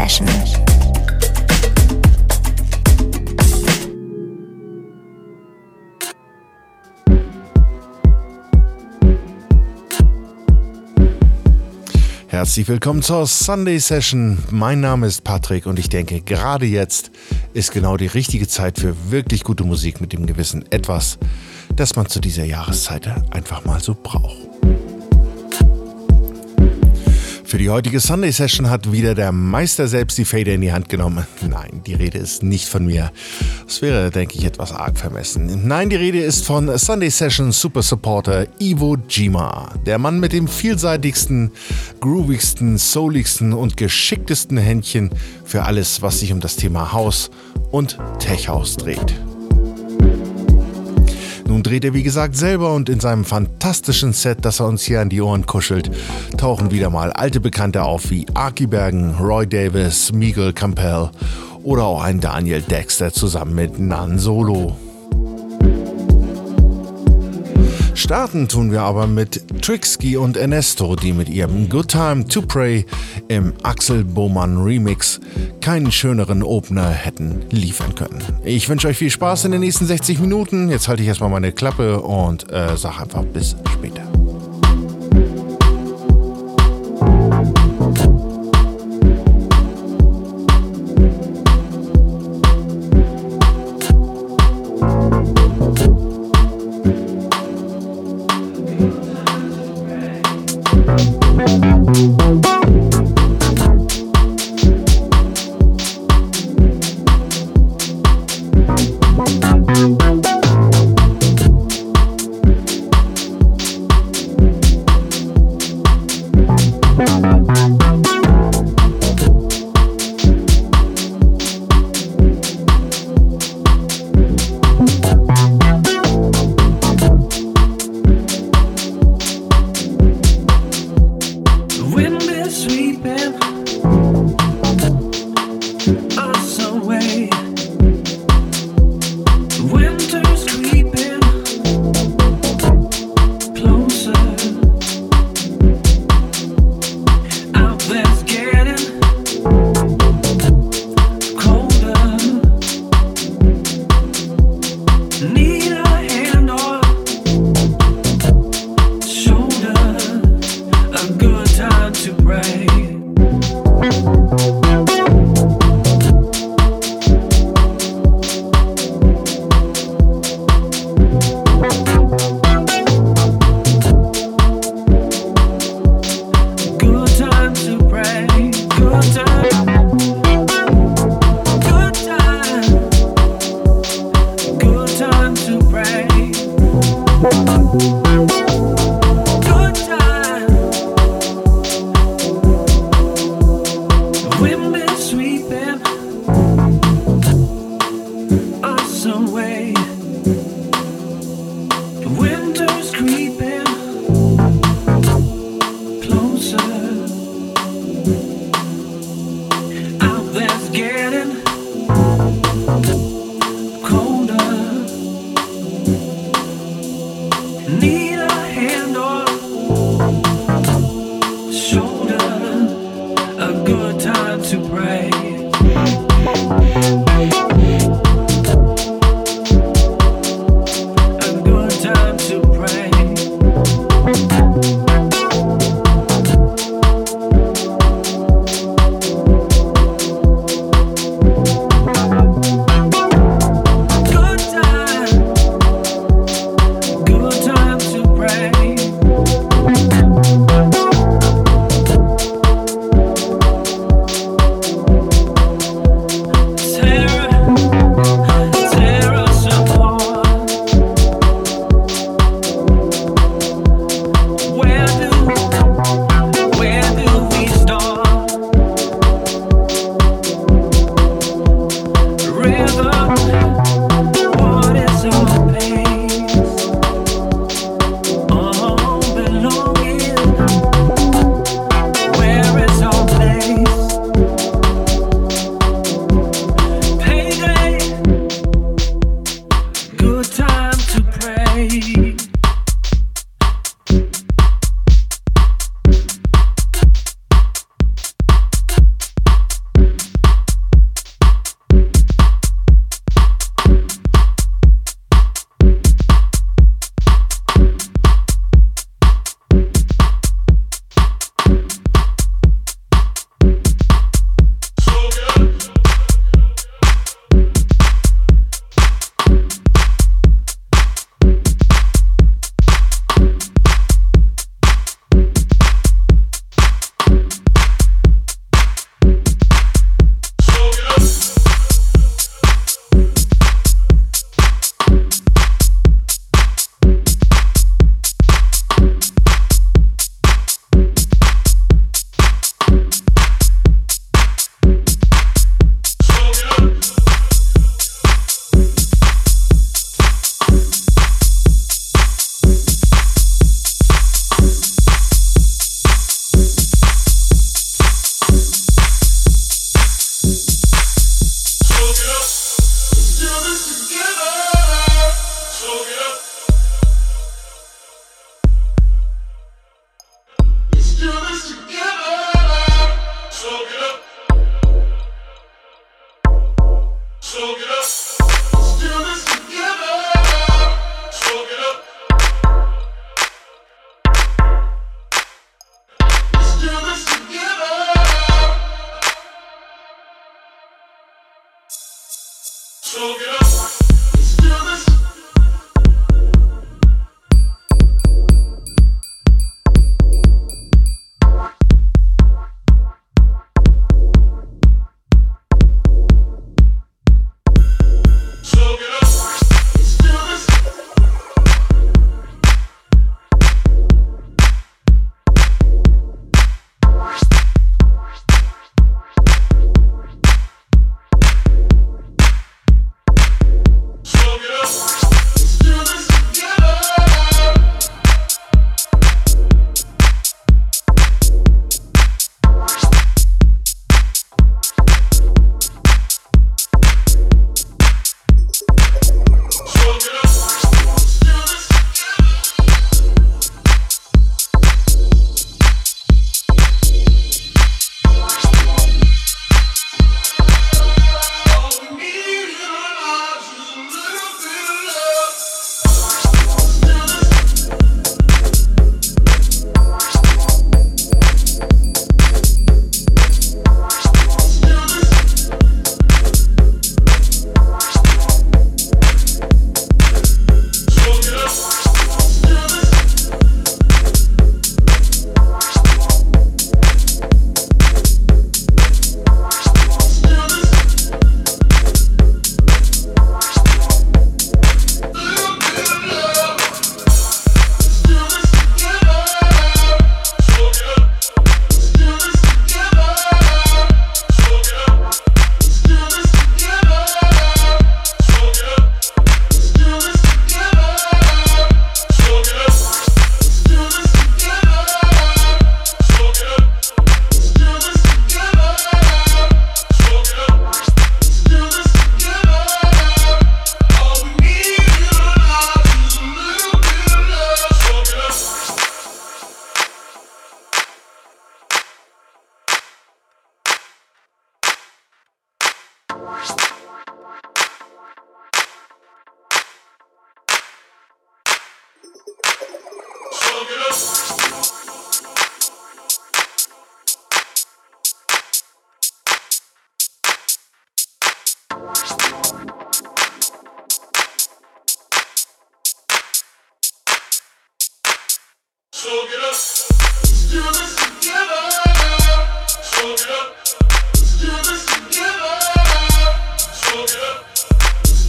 Session. Herzlich willkommen zur Sunday Session. Mein Name ist Patrick und ich denke, gerade jetzt ist genau die richtige Zeit für wirklich gute Musik mit dem gewissen Etwas, das man zu dieser Jahreszeit einfach mal so braucht. Für die heutige Sunday Session hat wieder der Meister selbst die Fader in die Hand genommen. Nein, die Rede ist nicht von mir. Das wäre, denke ich, etwas arg vermessen. Nein, die Rede ist von Sunday Session Super Supporter Ivo Jima. Der Mann mit dem vielseitigsten, groovigsten, souligsten und geschicktesten Händchen für alles, was sich um das Thema House und Tech House dreht. Nun dreht er wie gesagt selber und in seinem fantastischen Set, das er uns hier an die Ohren kuschelt, tauchen wieder mal alte Bekannte auf wie Arky Bergen, Roy Davis, Miguel Campbell oder auch ein Daniel Dexter zusammen mit Nan Solo. Starten tun wir aber mit Trixky und Ernesto, die mit ihrem Good Time to Pray im Axel Bohmann Remix keinen schöneren Opener hätten liefern können. Ich wünsche euch viel Spaß in den nächsten 60 Minuten. Jetzt halte ich erstmal meine Klappe und äh, sage einfach bis später.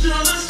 Yeah.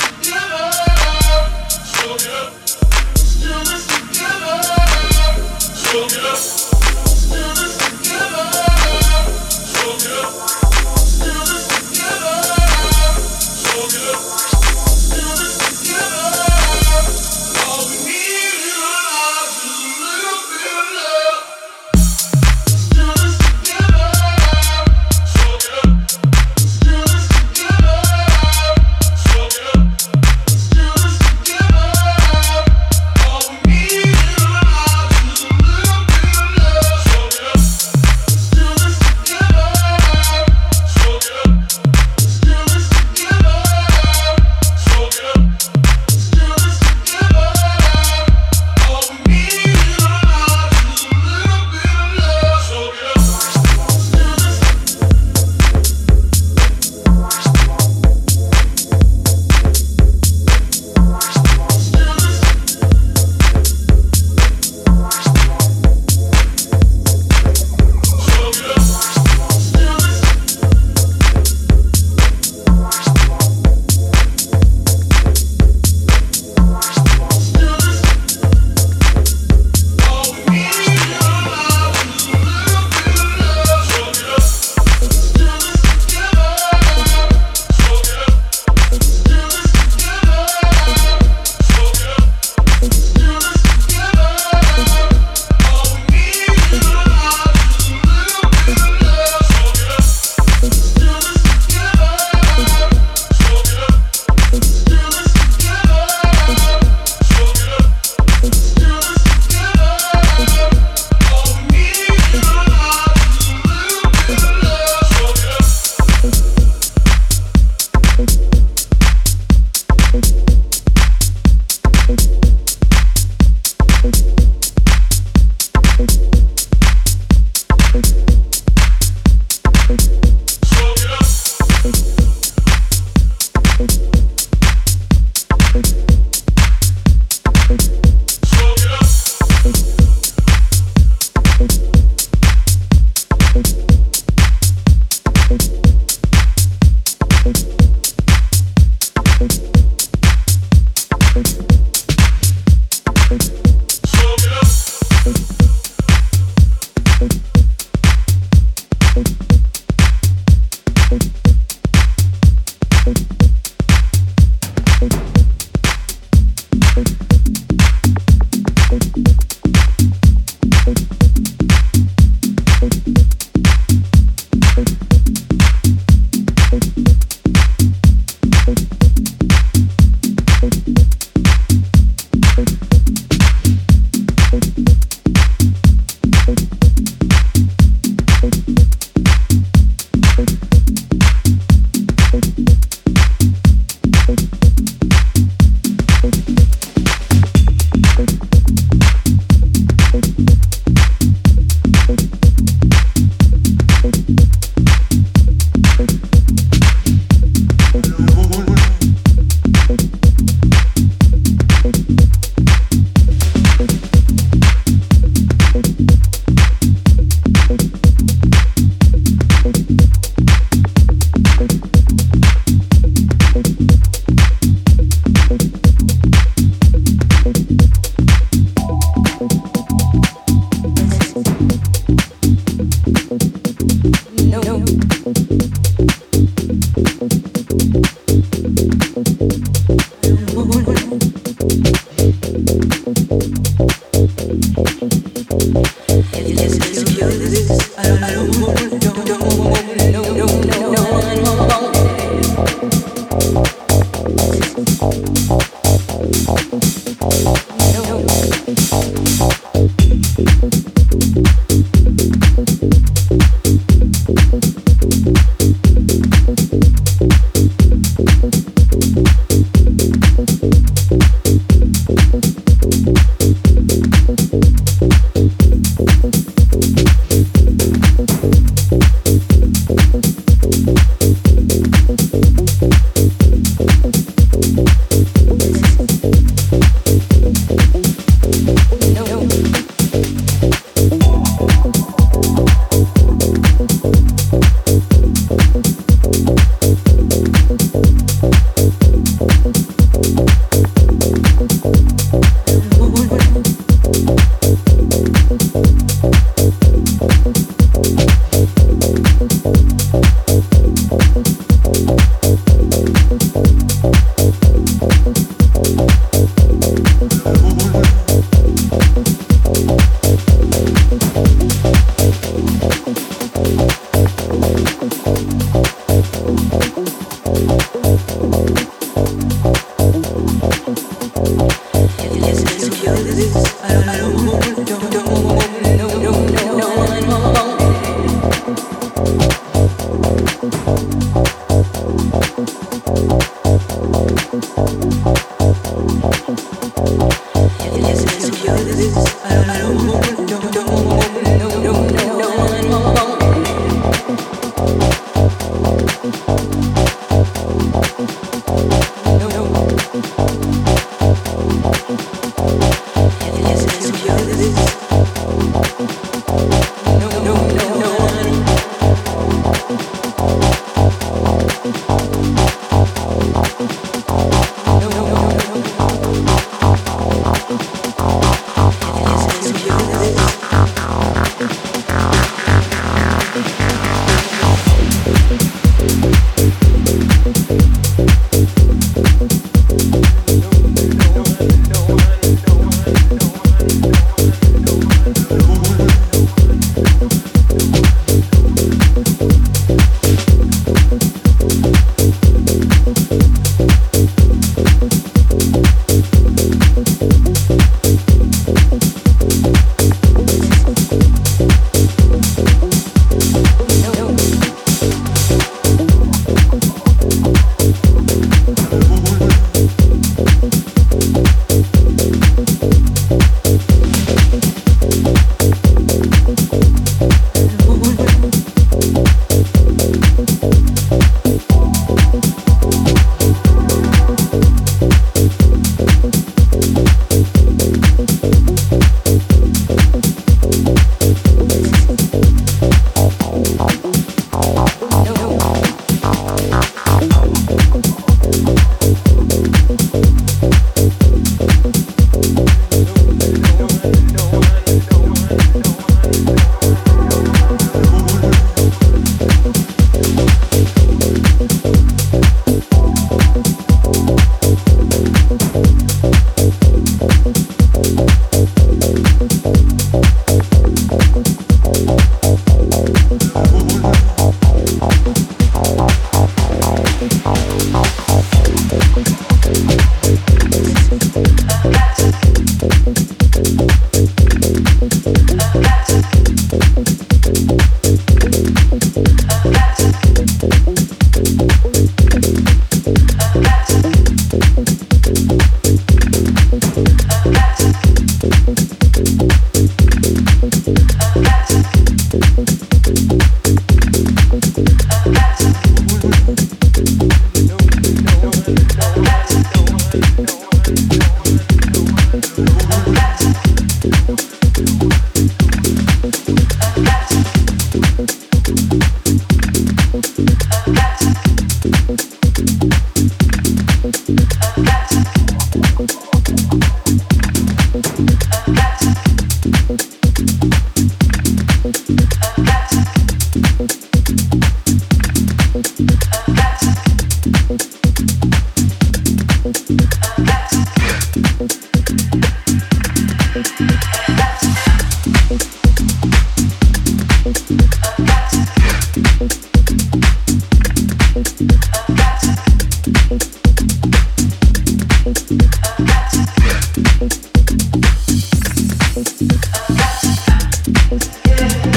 Yeah.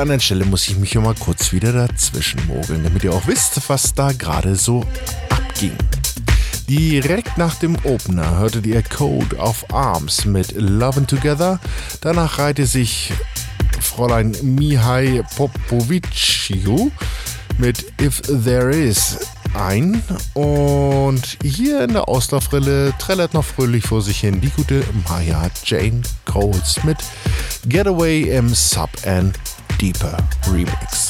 Oder anderen Stelle muss ich mich mal kurz wieder dazwischen mogeln, damit ihr auch wisst, was da gerade so abging. Direkt nach dem Opener hörtet ihr Code of Arms mit Lovin' Together. Danach reihte sich Fräulein Mihai Popoviciu mit If There Is ein. Und hier in der Auslaufrille trällert noch fröhlich vor sich hin die gute Maya Jane Coles mit Getaway im Sub and Deeper Remix.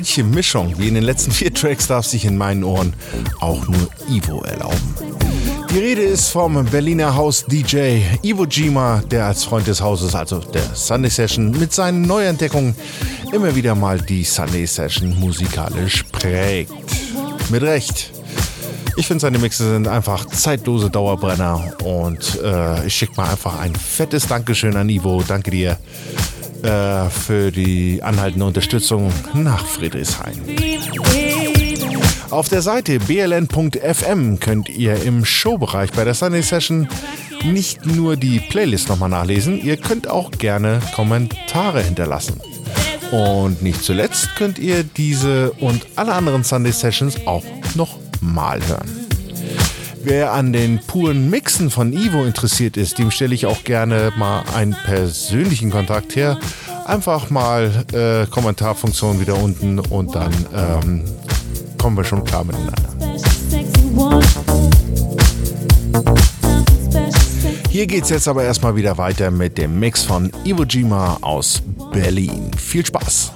Solche Mischung wie in den letzten vier Tracks darf sich in meinen Ohren auch nur Ivo erlauben. Die Rede ist vom Berliner Haus DJ Ivo Jima, der als Freund des Hauses, also der Sunday Session, mit seinen Neuentdeckungen immer wieder mal die Sunday Session musikalisch prägt. Mit Recht. Ich finde, seine Mixe sind einfach zeitlose Dauerbrenner und äh, ich schicke mal einfach ein fettes Dankeschön an Ivo. Danke dir äh, für die anhaltende Unterstützung nach Friedrichshain. Auf der Seite bln.fm könnt ihr im Showbereich bei der Sunday Session nicht nur die Playlist nochmal nachlesen, ihr könnt auch gerne Kommentare hinterlassen. Und nicht zuletzt könnt ihr diese und alle anderen Sunday Sessions auch noch mal hören. Wer an den puren Mixen von Ivo interessiert ist, dem stelle ich auch gerne mal einen persönlichen Kontakt her. Einfach mal äh, Kommentarfunktion wieder unten und dann ähm, kommen wir schon klar miteinander. Hier geht es jetzt aber erstmal wieder weiter mit dem Mix von Iwo Jima aus Berlin. Viel Spaß!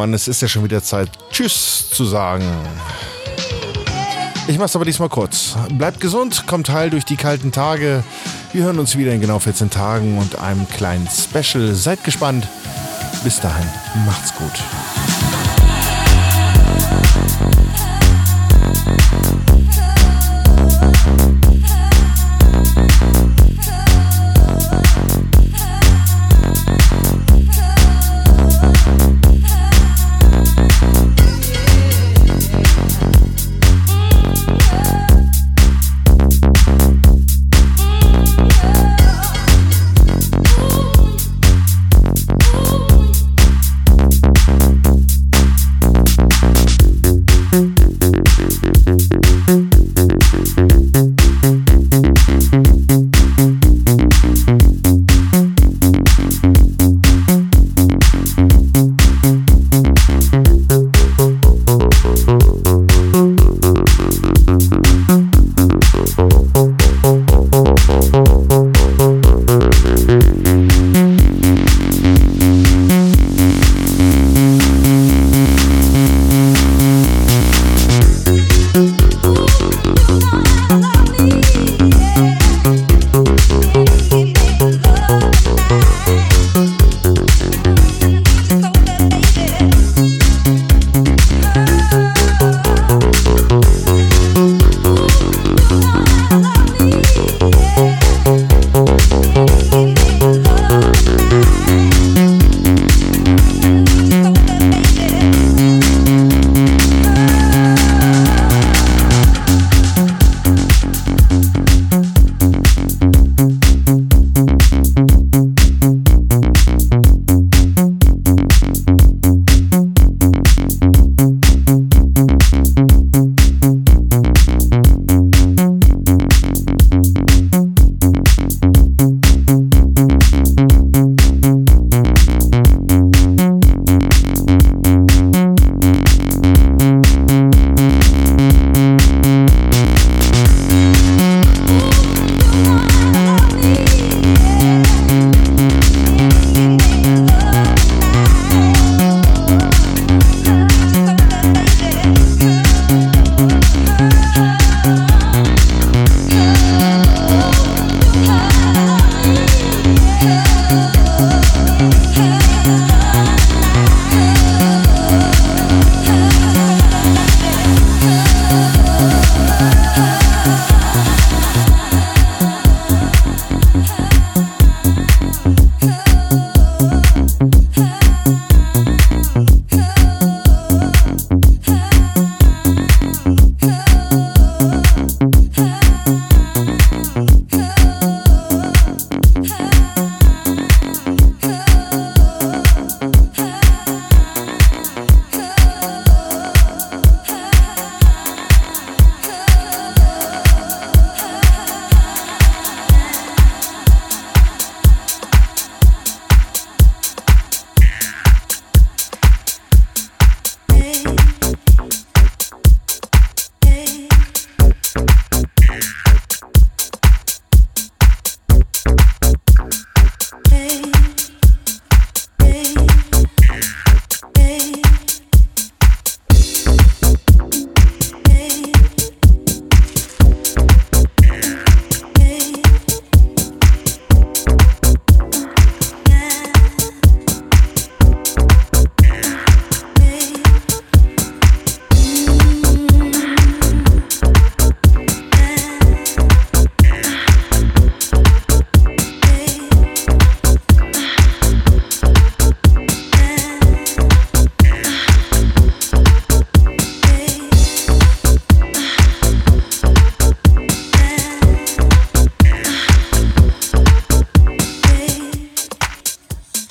Mann, es ist ja schon wieder Zeit, Tschüss zu sagen. Ich mach's aber diesmal kurz. Bleibt gesund, kommt heil durch die kalten Tage. Wir hören uns wieder in genau 14 Tagen und einem kleinen Special. Seid gespannt. Bis dahin, macht's gut.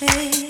space